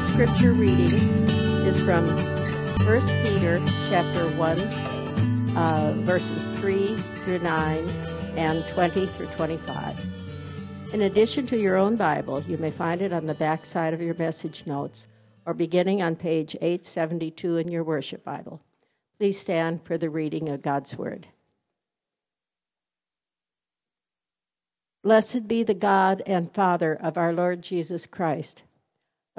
Today's scripture reading is from 1 Peter chapter 1, uh, verses 3 through 9 and 20 through 25. In addition to your own Bible, you may find it on the back side of your message notes or beginning on page 872 in your worship Bible. Please stand for the reading of God's Word. Blessed be the God and Father of our Lord Jesus Christ.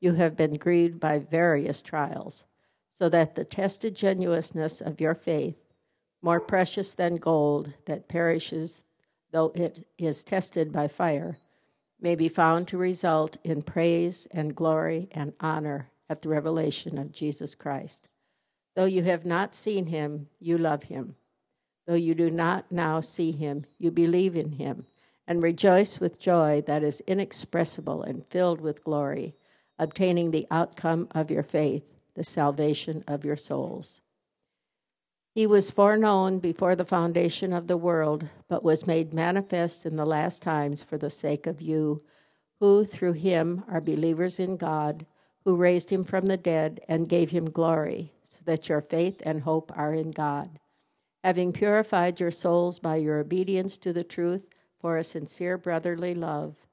you have been grieved by various trials, so that the tested genuineness of your faith, more precious than gold that perishes though it is tested by fire, may be found to result in praise and glory and honor at the revelation of Jesus Christ. Though you have not seen him, you love him. Though you do not now see him, you believe in him and rejoice with joy that is inexpressible and filled with glory, obtaining the outcome of your faith, the salvation of your souls. He was foreknown before the foundation of the world, but was made manifest in the last times for the sake of you, who through him are believers in God, who raised him from the dead and gave him glory, so that your faith and hope are in God having purified your souls by your obedience to the truth for a sincere brotherly love.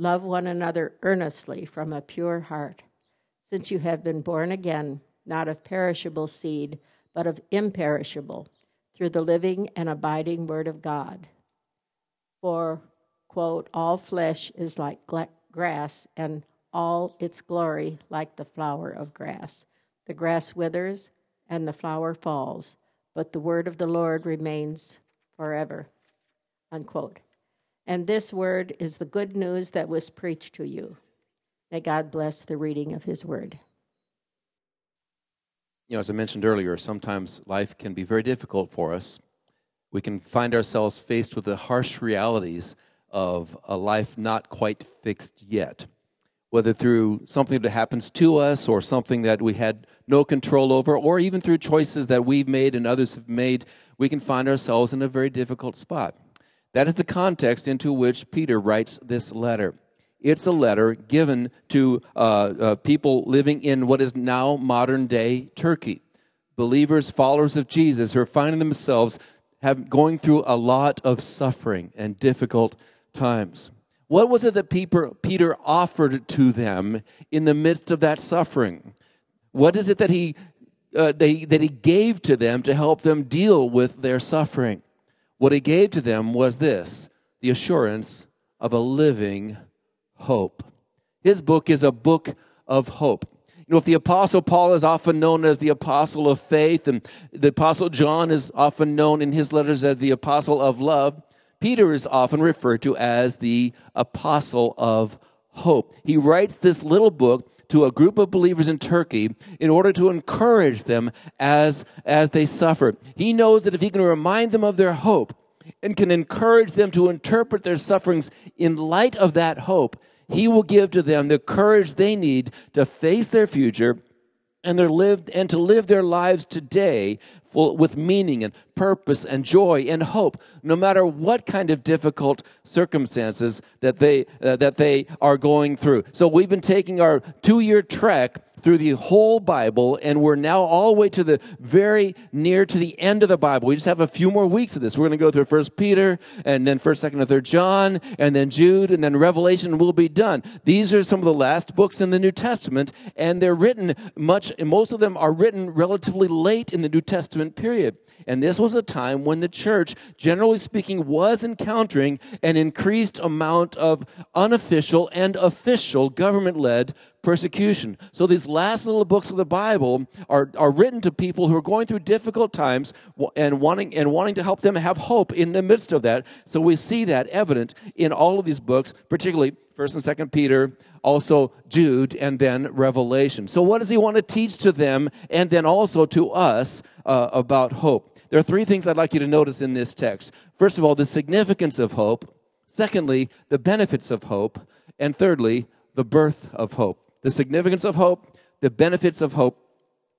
Love one another earnestly from a pure heart, since you have been born again, not of perishable seed, but of imperishable, through the living and abiding Word of God. For, quote, all flesh is like grass, and all its glory like the flower of grass. The grass withers and the flower falls but the word of the Lord remains forever. Unquote. And this word is the good news that was preached to you. May God bless the reading of his word. You know, as I mentioned earlier, sometimes life can be very difficult for us. We can find ourselves faced with the harsh realities of a life not quite fixed yet whether through something that happens to us or something that we had no control over, or even through choices that we've made and others have made, we can find ourselves in a very difficult spot. That is the context into which Peter writes this letter. It's a letter given to uh, uh, people living in what is now modern day Turkey. Believers, followers of Jesus, who are finding themselves have, going through a lot of suffering and difficult times. What was it that Peter offered to them in the midst of that suffering? What is it that he, uh, they, that he gave to them to help them deal with their suffering? What he gave to them was this the assurance of a living hope. His book is a book of hope. You know, if the Apostle Paul is often known as the Apostle of faith, and the Apostle John is often known in his letters as the Apostle of love, Peter is often referred to as the apostle of hope. He writes this little book to a group of believers in Turkey in order to encourage them as, as they suffer. He knows that if he can remind them of their hope and can encourage them to interpret their sufferings in light of that hope, he will give to them the courage they need to face their future and lived and to live their lives today full with meaning and purpose and joy and hope no matter what kind of difficult circumstances that they uh, that they are going through. So we've been taking our 2 year trek through the whole Bible, and we're now all the way to the very near to the end of the Bible. We just have a few more weeks of this. We're going to go through First Peter, and then First, Second, and Third John, and then Jude, and then Revelation. Will be done. These are some of the last books in the New Testament, and they're written much. Most of them are written relatively late in the New Testament period. And this was a time when the church, generally speaking, was encountering an increased amount of unofficial and official government led persecution. So these last little books of the Bible are, are written to people who are going through difficult times and wanting, and wanting to help them have hope in the midst of that. So we see that evident in all of these books, particularly 1st and 2nd Peter, also Jude, and then Revelation. So what does he want to teach to them and then also to us uh, about hope? There are three things I'd like you to notice in this text. First of all, the significance of hope. Secondly, the benefits of hope. And thirdly, the birth of hope. The significance of hope, the benefits of hope,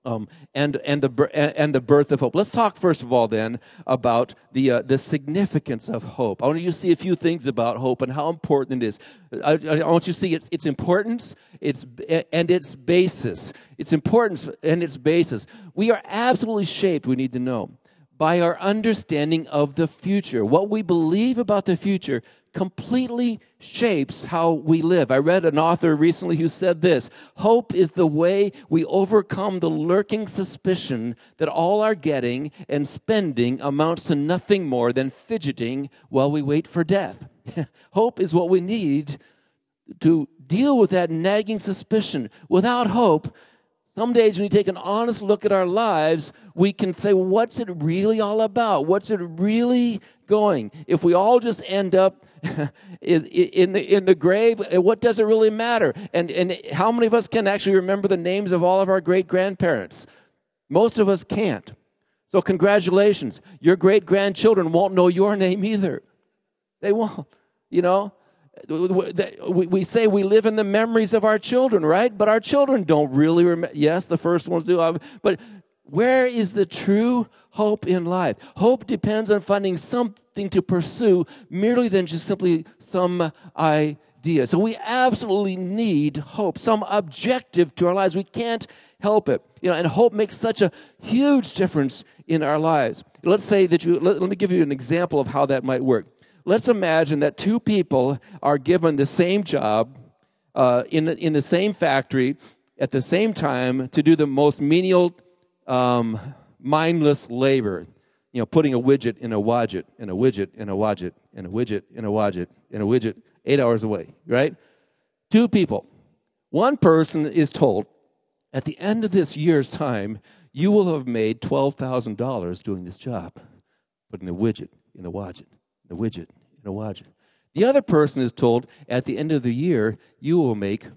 um, and and the and the birth of hope. Let's talk first of all then about the uh, the significance of hope. I want you to see a few things about hope and how important it is. I, I want you to see its its importance, its and its basis. Its importance and its basis. We are absolutely shaped. We need to know by our understanding of the future. What we believe about the future completely shapes how we live. I read an author recently who said this Hope is the way we overcome the lurking suspicion that all our getting and spending amounts to nothing more than fidgeting while we wait for death. hope is what we need to deal with that nagging suspicion. Without hope, some days, when you take an honest look at our lives, we can say, what's it really all about? What's it really going? If we all just end up in the, in the grave, uh, what does it really matter? And, and how many of us can actually remember the names of all of our great grandparents? Most of us can't. So, congratulations. Your great grandchildren won't know your name either. They won't, you know? we say we live in the memories of our children, right? But our children don't really remember. Yes, the first ones do. Uh, but where is the true hope in life? Hope depends on finding something to pursue merely than just simply some idea. So we absolutely need hope, some objective to our lives. We can't help it. You know, and hope makes such a huge difference in our lives. Let's say that you, let, let me give you an example of how that might work let's imagine that two people are given the same job uh, in, the, in the same factory at the same time to do the most menial, um, mindless labor. You know, putting a widget in a widget, in a widget in a widget, in a widget in a wadget, and a widget eight hours away, right? Two people. One person is told, at the end of this year's time, you will have made $12,000 doing this job, putting the widget in the widget, the widget in a widget. The other person is told at the end of the year, you will make,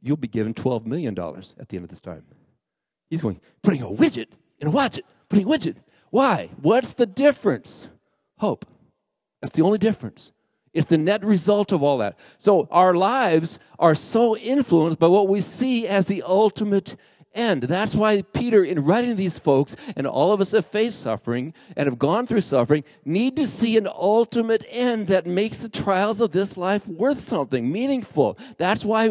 you'll be given $12 million at the end of this time. He's going, putting a widget in a widget, putting a widget. Why? What's the difference? Hope. That's the only difference. It's the net result of all that. So our lives are so influenced by what we see as the ultimate end. That's why Peter, in writing to these folks, and all of us have faced suffering and have gone through suffering, need to see an ultimate end that makes the trials of this life worth something, meaningful. That's why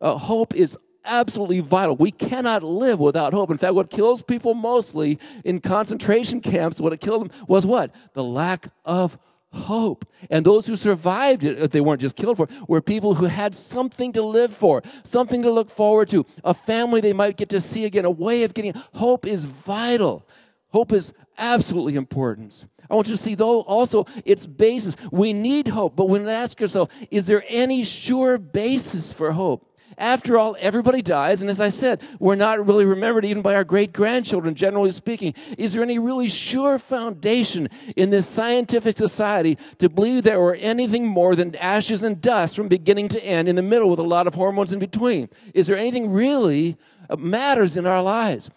uh, hope is absolutely vital. We cannot live without hope. In fact, what kills people mostly in concentration camps, what it killed them was what? The lack of hope. And those who survived it, if they weren't just killed for were people who had something to live for, something to look forward to, a family they might get to see again, a way of getting hope is vital. Hope is absolutely important. I want you to see though also its basis. We need hope, but when ask ourselves, is there any sure basis for hope? After all, everybody dies, and as I said, we're not really remembered even by our great grandchildren, generally speaking. Is there any really sure foundation in this scientific society to believe there were anything more than ashes and dust from beginning to end in the middle with a lot of hormones in between? Is there anything really matters in our lives?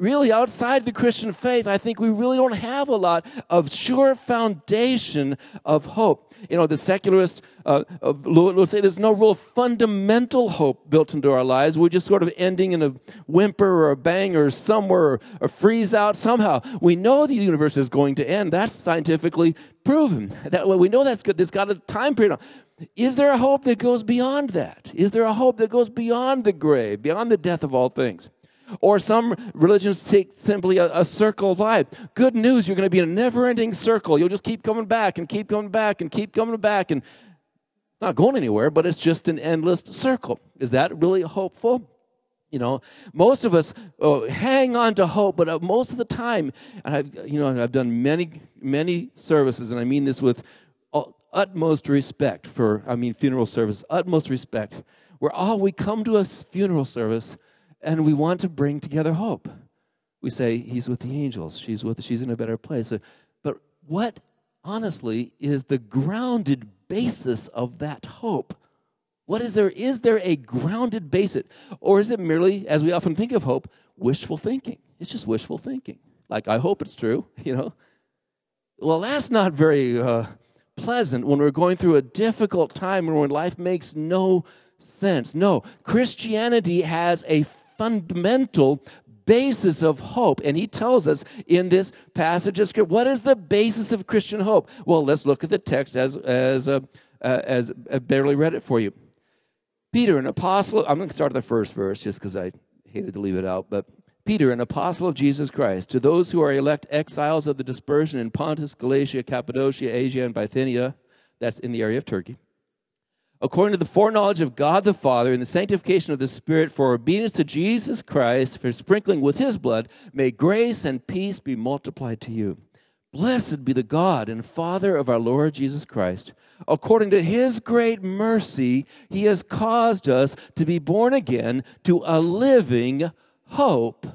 Really outside the Christian faith, I think we really don't have a lot of sure foundation of hope you know, the secularists uh, uh, will say there's no real fundamental hope built into our lives. We're just sort of ending in a whimper or a bang or somewhere or, or freeze out somehow. We know the universe is going to end. That's scientifically proven. That we know that's good. It's got a time period. Is there a hope that goes beyond that? Is there a hope that goes beyond the grave, beyond the death of all things? Or some religions take simply a, a, circle of life. Good news, you're going to be in a never ending circle. You'll just keep coming back and keep coming back and keep coming back and not going anywhere, but it's just an endless circle. Is that really hopeful? You know, most of us oh, hang on to hope, but uh, most of the time, and I've, you know, I've done many, many services, and I mean this with utmost respect for, I mean, funeral service, utmost respect where all we come to a funeral service and we want to bring together hope. We say he's with the angels, she's with she's in a better place. But what honestly is the grounded basis of that hope? What is there? Is there a grounded basis? Or is it merely, as we often think of hope, wishful thinking? It's just wishful thinking. Like, I hope it's true, you know? Well, that's not very uh, pleasant when we're going through a difficult time or when life makes no sense. No, Christianity has a fundamental basis of hope. And he tells us in this passage of scripture, what is the basis of Christian hope? Well, let's look at the text as, as, uh, uh, as I uh, barely read it for you. Peter, an apostle, I'm going to start at the first verse just because I hated to leave it out, but Peter, an apostle of Jesus Christ, to those who are elect exiles of the dispersion in Pontus, Galatia, Cappadocia, Asia, and Bithynia, that's in the area of Turkey, according to the foreknowledge of God the Father and the sanctification of the Spirit, for obedience to Jesus Christ, for sprinkling with his blood, may grace and peace be multiplied to you. Blessed be the God and Father of our Lord Jesus Christ. According to his great mercy, he has caused us to be born again to a living hope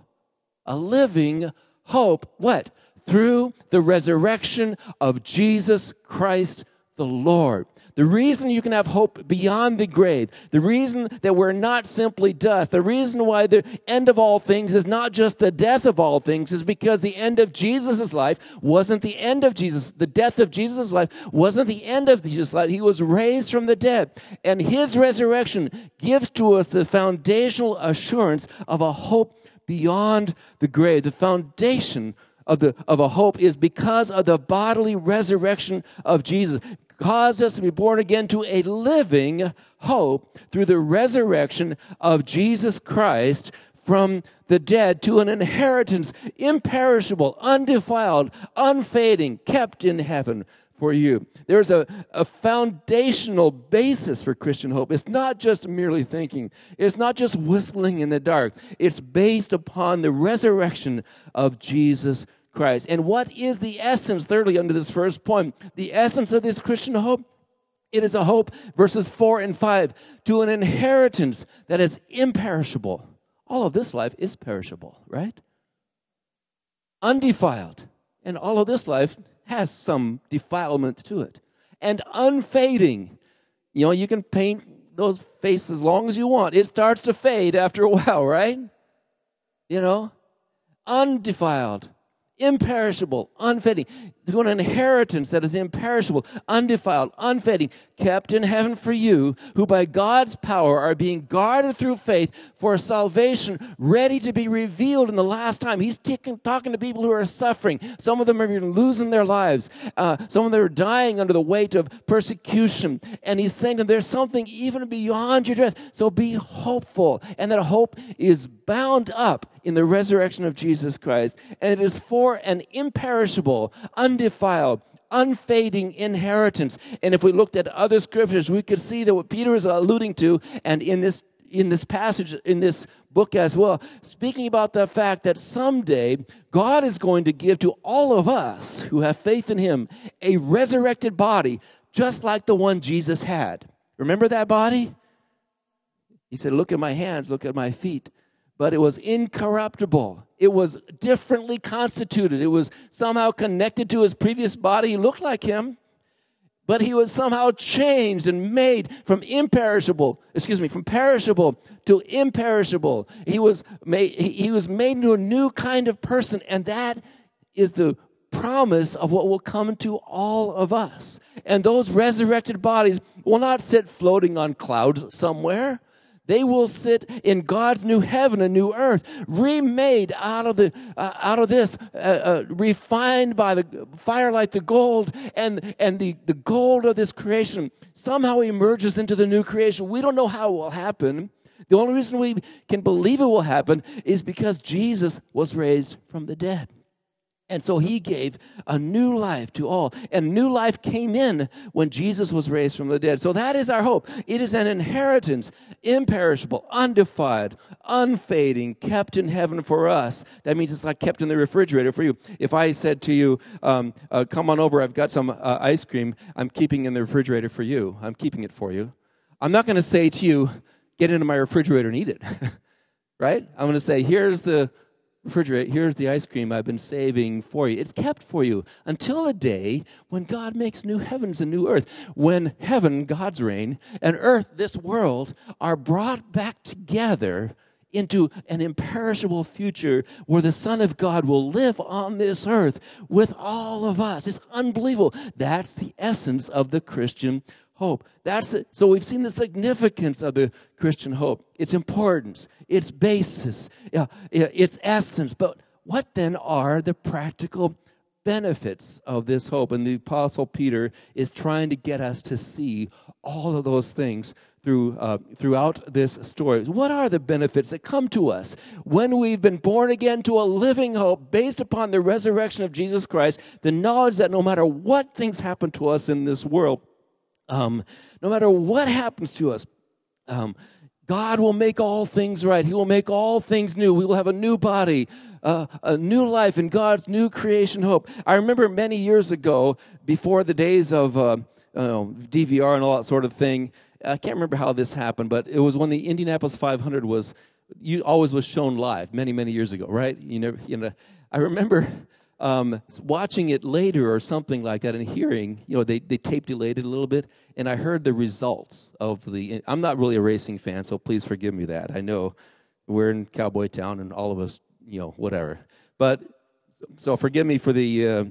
a living hope. What? Through the resurrection of Jesus Christ the Lord. The reason you can have hope beyond the grave, the reason that we're not simply dust, the reason why the end of all things is not just the death of all things is because the end of Jesus' life wasn't the end of Jesus. The death of Jesus' life wasn't the end of Jesus' life. He was raised from the dead. And his resurrection gives to us the foundational assurance of a hope beyond the grave. The foundation of, the, of a hope is because of the bodily resurrection of Jesus. Caused us to be born again to a living hope through the resurrection of Jesus Christ from the dead to an inheritance imperishable, undefiled, unfading, kept in heaven for you. There's a, a foundational basis for Christian hope. It's not just merely thinking, it's not just whistling in the dark. It's based upon the resurrection of Jesus Christ. And what is the essence, thirdly, under this first point? The essence of this Christian hope? It is a hope, verses 4 and 5, to an inheritance that is imperishable. All of this life is perishable, right? Undefiled. And all of this life has some defilement to it. And unfading. You know, you can paint those faces as long as you want. It starts to fade after a while, right? You know, undefiled imperishable, unfading, to an inheritance that is imperishable, undefiled, unfading, kept in heaven for you, who by God's power are being guarded through faith for salvation, ready to be revealed in the last time. He's t- talking to people who are suffering. Some of them are even losing their lives. Uh, some of them are dying under the weight of persecution. And he's saying to them, there's something even beyond your death. So be hopeful. And that hope is bound up in the resurrection of Jesus Christ. And it is for an imperishable, undefiled, unfading inheritance. And if we looked at other scriptures, we could see that what Peter is alluding to, and in this in this passage in this book as well, speaking about the fact that someday God is going to give to all of us who have faith in Him a resurrected body, just like the one Jesus had. Remember that body? He said, Look at my hands, look at my feet but it was incorruptible. It was differently constituted. It was somehow connected to his previous body. He looked like him, but he was somehow changed and made from imperishable, excuse me, from perishable to imperishable. He was made, he was made into a new kind of person, and that is the promise of what will come to all of us. And those resurrected bodies will not sit floating on clouds somewhere. They will sit in God's new heaven and new earth, remade out of the uh, out of this, uh, uh, refined by the fire like the gold, and and the the gold of this creation somehow emerges into the new creation. We don't know how it will happen. The only reason we can believe it will happen is because Jesus was raised from the dead. And so he gave a new life to all. And new life came in when Jesus was raised from the dead. So that is our hope. It is an inheritance, imperishable, undefiled, unfading, kept in heaven for us. That means it's like kept in the refrigerator for you. If I said to you, um, uh, come on over, I've got some uh, ice cream I'm keeping in the refrigerator for you, I'm keeping it for you. I'm not going to say to you, get into my refrigerator and eat it, right? I'm going to say, here's the refrigerator, here's the ice cream I've been saving for you. It's kept for you until the day when God makes new heavens and new earth. When heaven, God's reign, and earth, this world, are brought back together into an imperishable future where the Son of God will live on this earth with all of us. It's unbelievable. That's the essence of the Christian hope. That's it. So we've seen the significance of the Christian hope, its importance, its basis, its essence. But what then are the practical benefits of this hope? And the Apostle Peter is trying to get us to see all of those things through, uh, throughout this story. What are the benefits that come to us when we've been born again to a living hope based upon the resurrection of Jesus Christ? The knowledge that no matter what things happen to us in this world, um, no matter what happens to us, um, God will make all things right. He will make all things new. We will have a new body, uh, a new life in God's new creation hope. I remember many years ago, before the days of uh, DVR and all that sort of thing, I can't remember how this happened, but it was when the Indianapolis 500 was, you always was shown live many, many years ago, right? You know, you know I remember um, watching it later or something like that and hearing, you know, they, they tape delayed it a little bit, and I heard the results of the. I'm not really a racing fan, so please forgive me that. I know we're in Cowboy Town and all of us, you know, whatever. But so forgive me for the uh,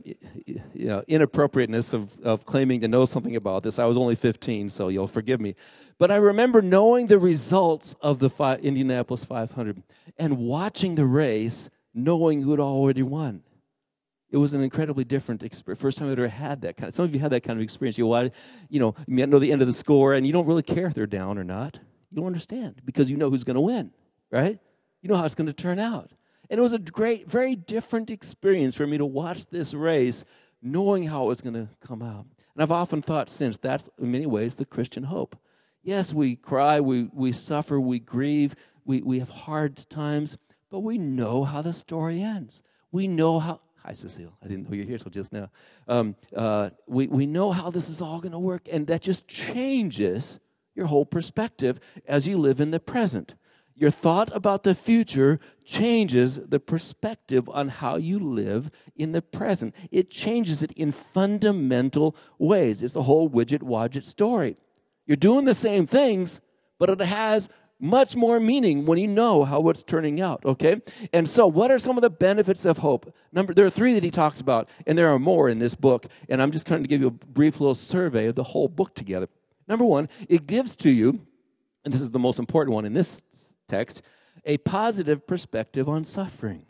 you know, inappropriateness of, of claiming to know something about this. I was only 15, so you'll forgive me. But I remember knowing the results of the fi- Indianapolis 500 and watching the race, knowing who had already won. It was an incredibly different experience. First time I'd ever had that kind of. Some of you had that kind of experience. You, want, you know, you know the end of the score, and you don't really care if they're down or not. You don't understand because you know who's going to win, right? You know how it's going to turn out. And it was a great, very different experience for me to watch this race, knowing how it was going to come out. And I've often thought since that's, in many ways, the Christian hope. Yes, we cry, we, we suffer, we grieve, we, we have hard times, but we know how the story ends. We know how. Hi, Cecile. I didn't know you were here till just now. Um, uh, we, we know how this is all going to work, and that just changes your whole perspective as you live in the present. Your thought about the future changes the perspective on how you live in the present. It changes it in fundamental ways. It's the whole widget wadget story. You're doing the same things, but it has much more meaning when you know how it's turning out, okay? And so, what are some of the benefits of hope? Number there are 3 that he talks about, and there are more in this book, and I'm just trying to give you a brief little survey of the whole book together. Number 1, it gives to you and this is the most important one in this text, a positive perspective on suffering.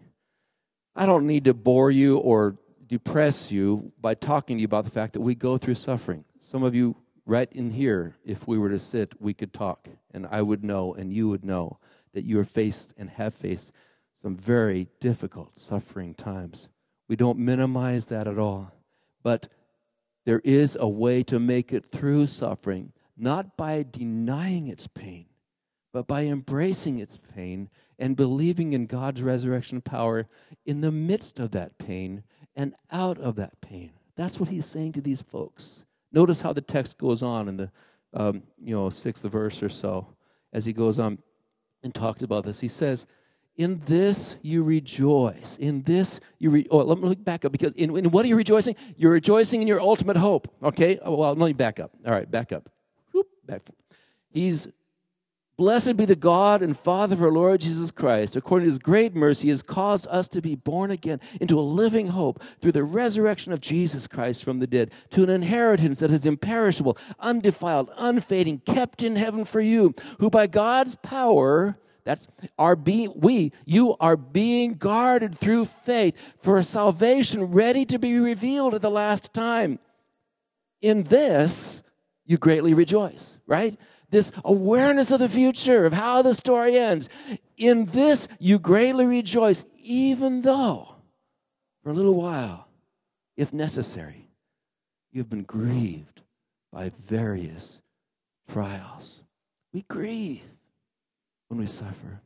I don't need to bore you or depress you by talking to you about the fact that we go through suffering. Some of you, right in here, if we were to sit, we could talk, and I would know, and you would know that you are faced and have faced some very difficult suffering times. We don't minimize that at all. But there is a way to make it through suffering, not by denying its pain, but by embracing its pain and believing in God's resurrection power in the midst of that pain and out of that pain. That's what he's saying to these folks. Notice how the text goes on in the um, you know sixth verse or so as he goes on and talks about this. He says, "In this you rejoice. In this you re- oh, let me look back up because in, in what are you rejoicing? You're rejoicing in your ultimate hope. Okay. Well, let me back up. All right, back up. Whoop, back. He's Blessed be the God and Father of our Lord Jesus Christ. According to his great mercy, has caused us to be born again into a living hope through the resurrection of Jesus Christ from the dead, to an inheritance that is imperishable, undefiled, unfading, kept in heaven for you, who by God's power, that's our being, we, you are being guarded through faith for a salvation ready to be revealed at the last time. In this, you greatly rejoice, right? This awareness of the future, of how the story ends. In this, you greatly rejoice, even though for a little while, if necessary, you've been grieved by various trials. We grieve when we suffer,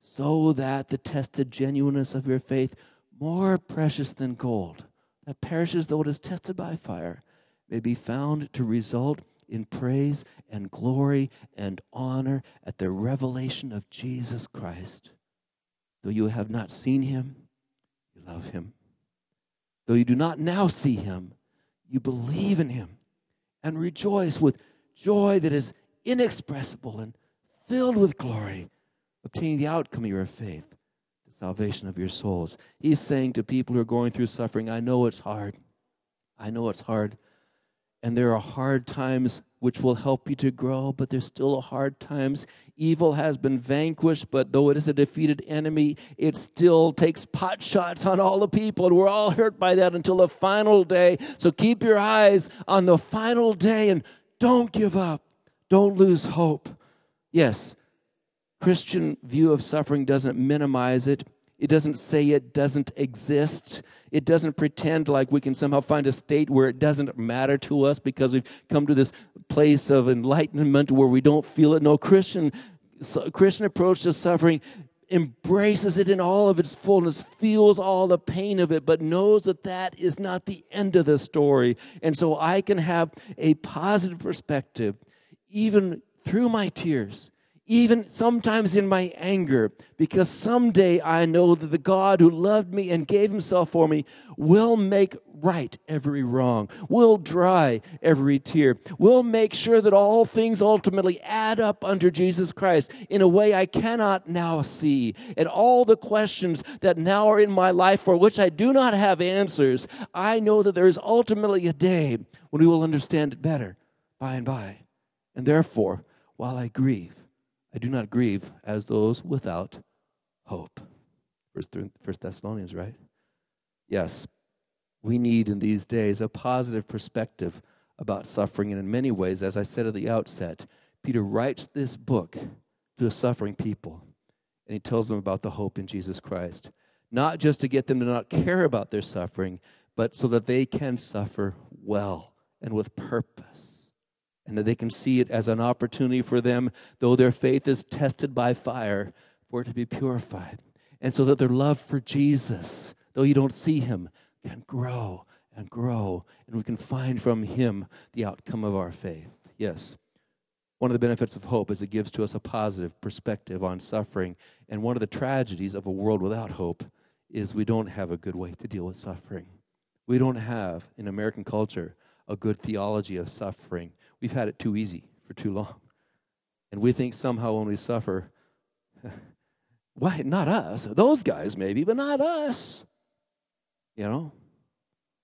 so that the tested genuineness of your faith, more precious than gold, that perishes though it is tested by fire, may be found to result in praise and glory and honor at the revelation of Jesus Christ. Though you have not seen him, you love him. Though you do not now see him, you believe in him and rejoice with joy that is inexpressible and filled with glory, obtaining the outcome of your faith, the salvation of your souls. He's saying to people who are going through suffering, I know it's hard. I know it's hard. And there are hard times which will help you to grow, but there's still hard times. Evil has been vanquished, but though it is a defeated enemy, it still takes pot shots on all the people, and we're all hurt by that until the final day. So keep your eyes on the final day and don't give up. Don't lose hope. Yes, Christian view of suffering doesn't minimize it, it doesn't say it doesn't exist. It doesn't pretend like we can somehow find a state where it doesn't matter to us because we've come to this place of enlightenment where we don't feel it. No, Christian Christian approach to suffering embraces it in all of its fullness, feels all the pain of it, but knows that that is not the end of the story. And so I can have a positive perspective even through my tears even sometimes in my anger, because someday I know that the God who loved me and gave himself for me will make right every wrong, will dry every tear, will make sure that all things ultimately add up under Jesus Christ in a way I cannot now see. And all the questions that now are in my life for which I do not have answers, I know that there is ultimately a day when we will understand it better by and by. And therefore, while I grieve, I do not grieve as those without hope. First, First Thessalonians, right? Yes, we need in these days a positive perspective about suffering. And in many ways, as I said at the outset, Peter writes this book to a suffering people. And he tells them about the hope in Jesus Christ. Not just to get them to not care about their suffering, but so that they can suffer well and with purpose and that they can see it as an opportunity for them, though their faith is tested by fire, for it to be purified. And so that their love for Jesus, though you don't see him, can grow and grow, and we can find from him the outcome of our faith. Yes. One of the benefits of hope is it gives to us a positive perspective on suffering. And one of the tragedies of a world without hope is we don't have a good way to deal with suffering. We don't have, in American culture, a good theology of suffering. We've had it too easy for too long. And we think somehow when we suffer, why? Not us. Those guys maybe, but not us. You know?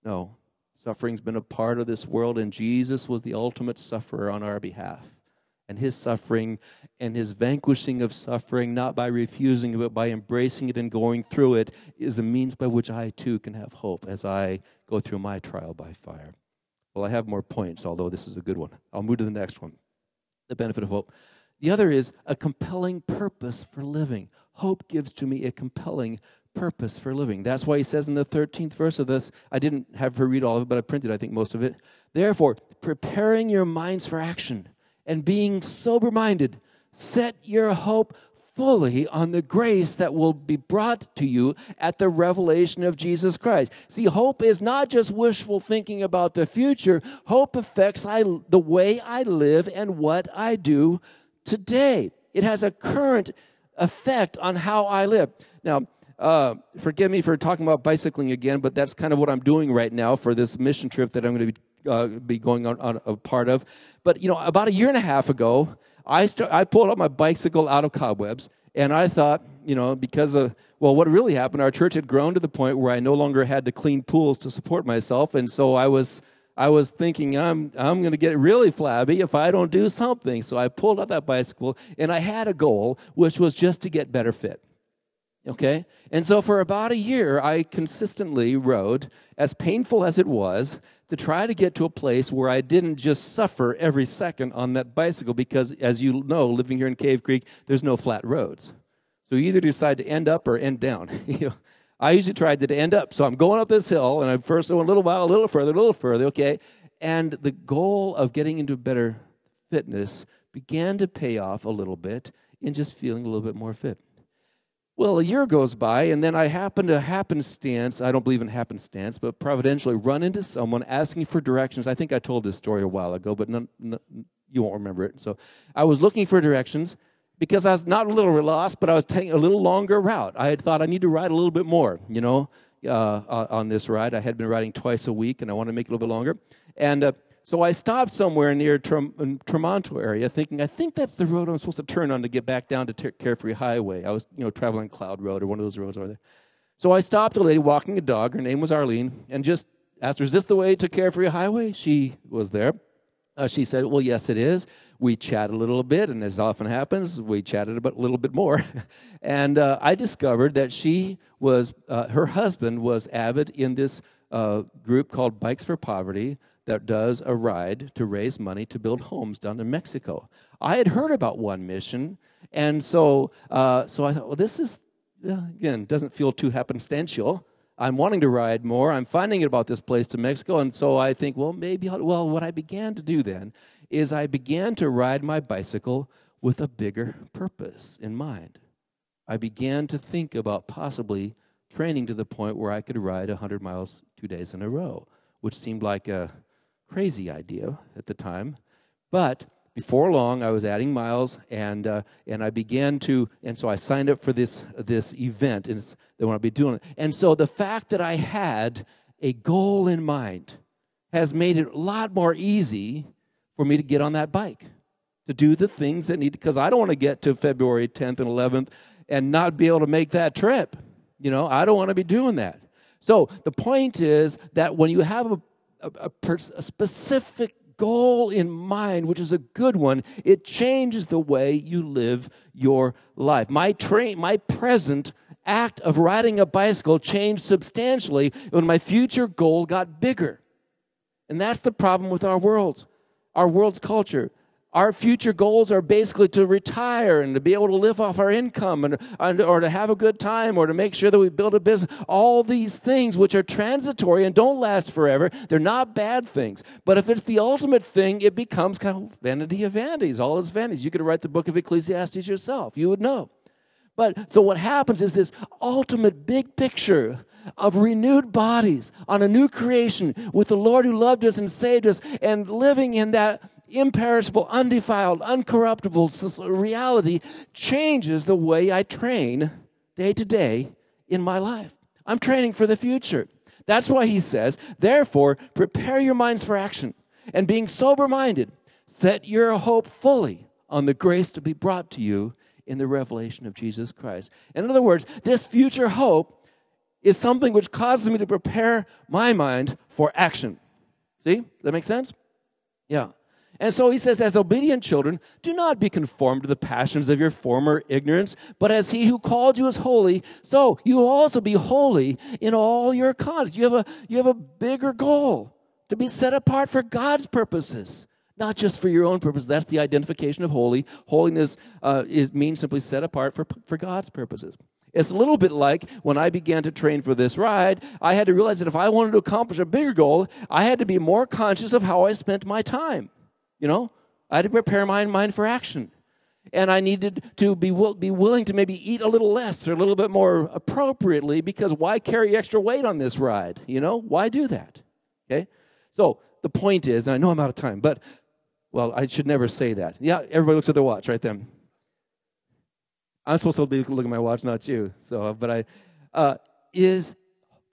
No. Suffering's been a part of this world, and Jesus was the ultimate sufferer on our behalf. And his suffering and his vanquishing of suffering, not by refusing it, but by embracing it and going through it, is the means by which I too can have hope as I go through my trial by fire. Well, I have more points, although this is a good one. I'll move to the next one the benefit of hope. The other is a compelling purpose for living. Hope gives to me a compelling purpose for living. That's why he says in the 13th verse of this, I didn't have her read all of it, but I printed, I think, most of it. Therefore, preparing your minds for action and being sober minded, set your hope fully on the grace that will be brought to you at the revelation of Jesus Christ. See, hope is not just wishful thinking about the future, hope affects I, the way I live and what I do today. It has a current effect on how I live. Now, uh, forgive me for talking about bicycling again, but that's kind of what I'm doing right now for this mission trip that I'm going to be, uh, be going on, on a part of. But, you know, about a year and a half ago, I, start, I pulled up my bicycle out of cobwebs, and I thought, you know, because of, well, what really happened, our church had grown to the point where I no longer had to clean pools to support myself, and so I was, I was thinking, I'm, I'm going to get really flabby if I don't do something. So I pulled out that bicycle, and I had a goal, which was just to get better fit. Okay? And so for about a year, I consistently rode, as painful as it was, to try to get to a place where I didn't just suffer every second on that bicycle because, as you know, living here in Cave Creek, there's no flat roads. So you either decide to end up or end down. you know, I usually tried to end up. So I'm going up this hill, and I first went a little while, a little further, a little further, okay? And the goal of getting into better fitness began to pay off a little bit in just feeling a little bit more fit. Well, a year goes by, and then I happen to happenstance, I don't believe in happenstance, but providentially run into someone asking for directions. I think I told this story a while ago, but none, none, you won't remember it. So I was looking for directions because I was not a little lost, but I was taking a little longer route. I had thought I need to ride a little bit more, you know, uh, on this ride. I had been riding twice a week, and I wanted to make it a little bit longer. And uh, so I stopped somewhere near Tramonto area, thinking I think that's the road I'm supposed to turn on to get back down to Carefree Highway. I was, you know, traveling Cloud Road or one of those roads over there. So I stopped a lady walking a dog. Her name was Arlene, and just asked her, "Is this the way to Carefree Highway?" She was there. Uh, she said, "Well, yes, it is." We chatted a little bit, and as often happens, we chatted a little bit more. and uh, I discovered that she was, uh, her husband was avid in this uh, group called Bikes for Poverty that does a ride to raise money to build homes down in Mexico. I had heard about one mission, and so uh, so I thought, well, this is again doesn't feel too happenstantial. I'm wanting to ride more. I'm finding it about this place to Mexico, and so I think, well, maybe. I'll, well, what I began to do then is I began to ride my bicycle with a bigger purpose in mind. I began to think about possibly training to the point where I could ride 100 miles two days in a row, which seemed like a crazy idea at the time. But before long, I was adding miles, and uh, and I began to, and so I signed up for this this event, and they want to be doing it. And so the fact that I had a goal in mind has made it a lot more easy for me to get on that bike, to do the things that need. Because I don't want to get to February 10th and 11th and not be able to make that trip. You know, I don't want to be doing that. So the point is that when you have a a, a, a specific goal in mind, which is a good one, it changes the way you live your life. My train, my present act of riding a bicycle changed substantially when my future goal got bigger. And that's the problem with our world, our world's culture. Our future goals are basically to retire and to be able to live off our income and, and, or to have a good time or to make sure that we build a business. All these things which are transitory and don't last forever, they're not bad things. But if it's the ultimate thing, it becomes kind of vanity of vanities. All is vanities. You could write the book of Ecclesiastes yourself. You would know. But so what happens is this ultimate big picture of renewed bodies on a new creation with the Lord who loved us and saved us and living in that imperishable, undefiled, uncorruptible reality changes the way I train day to day in my life. I'm training for the future. That's why he says, therefore, prepare your minds for action. And being sober minded, set your hope fully on the grace to be brought to you in the revelation of Jesus Christ. In other words, this future hope is something which causes me to prepare my mind for action. See? That make sense? Yeah. And so he says, as obedient children, do not be conformed to the passions of your former ignorance, but as he who called you is holy, so you also be holy in all your conduct. You have a, you have a bigger goal to be set apart for God's purposes, not just for your own purposes. That's the identification of holy. Holiness uh, is, means simply set apart for, for God's purposes. It's a little bit like when I began to train for this ride, I had to realize that if I wanted to accomplish a bigger goal, I had to be more conscious of how I spent my time. You know, I had to prepare my mind for action. And I needed to be, be willing to maybe eat a little less or a little bit more appropriately because why carry extra weight on this ride? You know, why do that? Okay? So the point is, and I know I'm out of time, but, well, I should never say that. Yeah, everybody looks at their watch right then. I'm supposed to be looking at my watch, not you. So, but I, uh, is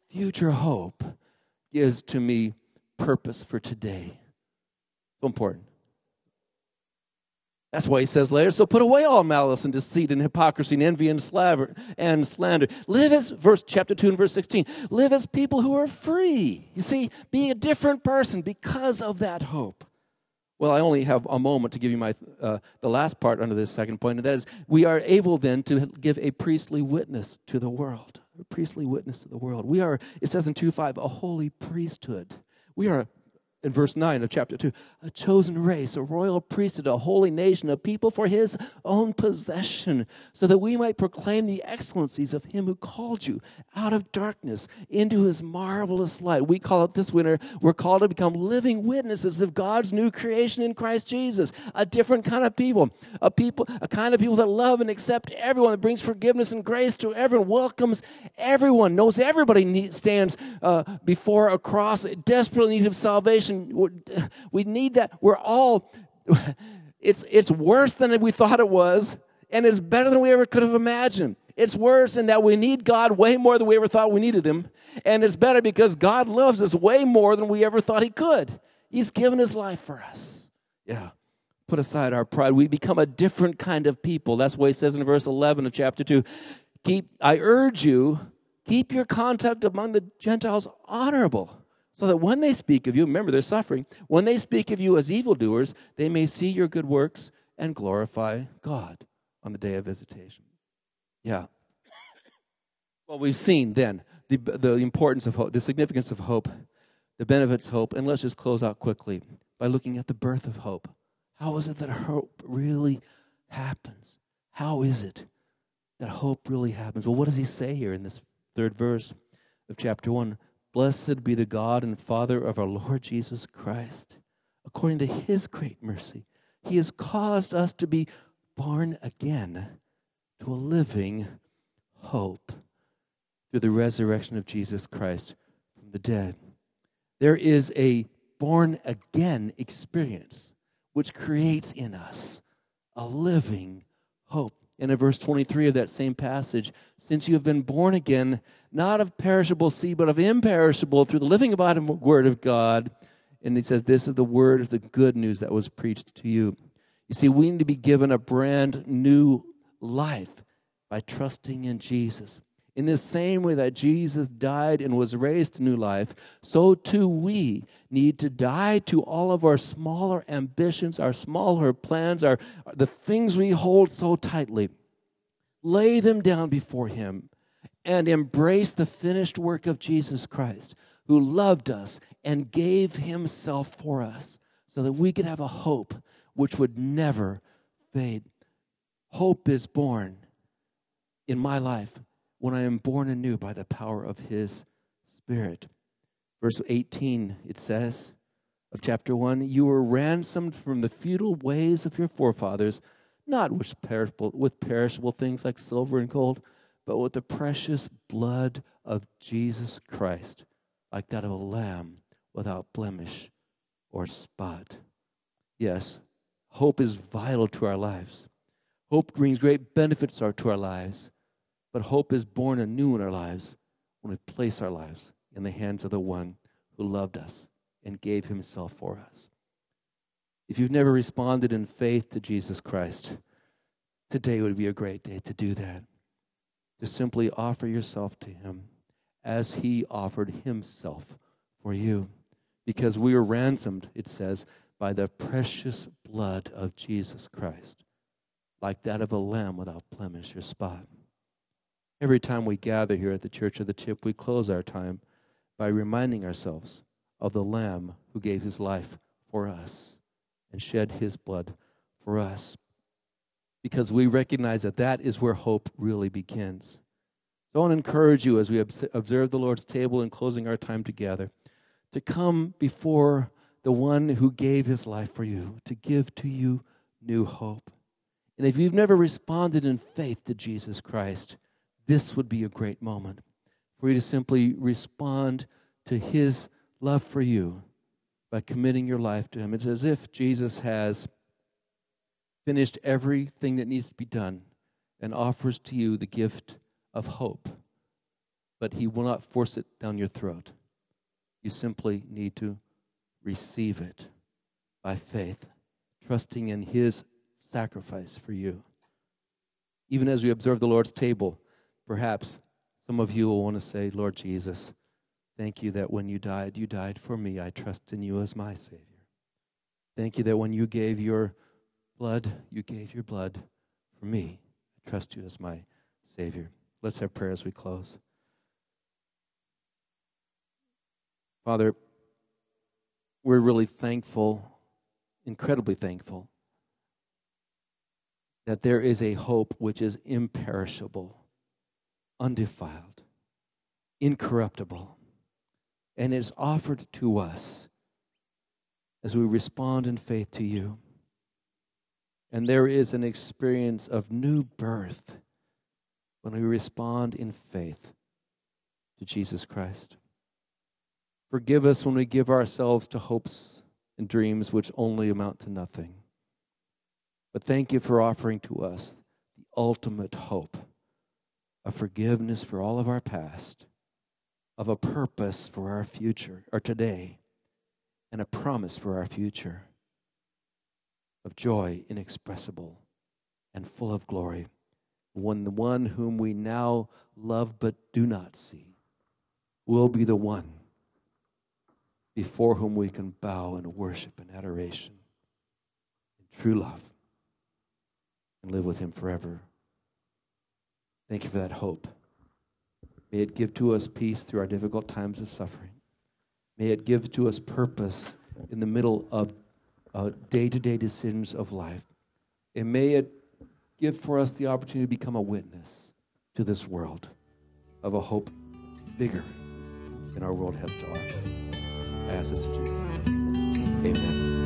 future hope gives to me purpose for today. So important. That's why he says later, so put away all malice and deceit and hypocrisy and envy and slander and slander. Live as verse chapter 2 and verse 16. Live as people who are free. You see, be a different person because of that hope. Well, I only have a moment to give you my uh, the last part under this second point, and that is we are able then to give a priestly witness to the world. A priestly witness to the world. We are, it says in 2 5, a holy priesthood. We are in verse 9 of chapter 2 a chosen race, a royal priesthood, a holy nation, a people for his own possession, so that we might proclaim the excellencies of him who called you out of darkness into his marvelous light. We call it this winter, we're called to become living witnesses of God's new creation in Christ Jesus, a different kind of people, a people, a kind of people that love and accept everyone, that brings forgiveness and grace to everyone, welcomes everyone, knows everybody stands uh, before a cross, desperately need of salvation we need that. We're all, it's, it's worse than we thought it was, and it's better than we ever could have imagined. It's worse in that we need God way more than we ever thought we needed Him. And it's better because God loves us way more than we ever thought He could. He's given His life for us. Yeah. Put aside our pride. We become a different kind of people. That's why He says in verse 11 of chapter 2 Keep, I urge you, keep your conduct among the Gentiles honorable so that when they speak of you, remember they're suffering, when they speak of you as evildoers, they may see your good works and glorify God on the day of visitation. Yeah. Well, we've seen then the, the importance of hope, the significance of hope, the benefits of hope, and let's just close out quickly by looking at the birth of hope. How is it that hope really happens? How is it that hope really happens? Well, what does he say here in this third verse of chapter 1? Blessed be the God and Father of our Lord Jesus Christ. According to his great mercy, he has caused us to be born again to a living hope through the resurrection of Jesus Christ from the dead. There is a born again experience which creates in us a living hope in verse 23 of that same passage, since you have been born again, not of perishable seed, but of imperishable through the living abiding word of God. And he says, This is the word, is the good news that was preached to you. You see, we need to be given a brand new life by trusting in Jesus. In the same way that Jesus died and was raised to new life, so too we need to die to all of our smaller ambitions, our smaller plans, our the things we hold so tightly. Lay them down before him and embrace the finished work of Jesus Christ, who loved us and gave himself for us so that we could have a hope which would never fade. Hope is born in my life when I am born anew by the power of His Spirit. Verse 18, it says of chapter 1 You were ransomed from the futile ways of your forefathers, not with perishable, with perishable things like silver and gold, but with the precious blood of Jesus Christ, like that of a lamb without blemish or spot. Yes, hope is vital to our lives. Hope brings great benefits to our lives. But hope is born anew in our lives when we place our lives in the hands of the one who loved us and gave himself for us. If you've never responded in faith to Jesus Christ, today would be a great day to do that. To simply offer yourself to him as he offered himself for you. Because we are ransomed, it says, by the precious blood of Jesus Christ, like that of a lamb without blemish or spot. Every time we gather here at the Church of the Chip, we close our time by reminding ourselves of the Lamb who gave his life for us and shed his blood for us. Because we recognize that that is where hope really begins. So I want to encourage you as we observe the Lord's table and closing our time together to come before the one who gave his life for you, to give to you new hope. And if you've never responded in faith to Jesus Christ, this would be a great moment for you to simply respond to his love for you by committing your life to him. It's as if Jesus has finished everything that needs to be done and offers to you the gift of hope. But he will not force it down your throat. You simply need to receive it by faith, trusting in his sacrifice for you. Even as we observe the Lord's table, Perhaps some of you will want to say, Lord Jesus, thank you that when you died, you died for me. I trust in you as my Savior. Thank you that when you gave your blood, you gave your blood for me. I trust you as my Savior. Let's have prayer as we close. Father, we're really thankful, incredibly thankful, that there is a hope which is imperishable, undefiled, incorruptible, and is offered to us as we respond in faith to you. And there is an experience of new birth when we respond in faith to Jesus Christ. Forgive us when we give ourselves to hopes and dreams which only amount to nothing. But thank you for offering to us the ultimate hope of forgiveness for all of our past, of a purpose for our future or today, and a promise for our future of joy inexpressible and full of glory when the one whom we now love but do not see will be the one before whom we can bow in worship and adoration in true love and live with him forever. Thank you for that hope. May it give to us peace through our difficult times of suffering. May it give to us purpose in the middle of day to day decisions of life. And may it give for us the opportunity to become a witness to this world of a hope bigger than our world has to offer. I ask this in Jesus' name. Amen.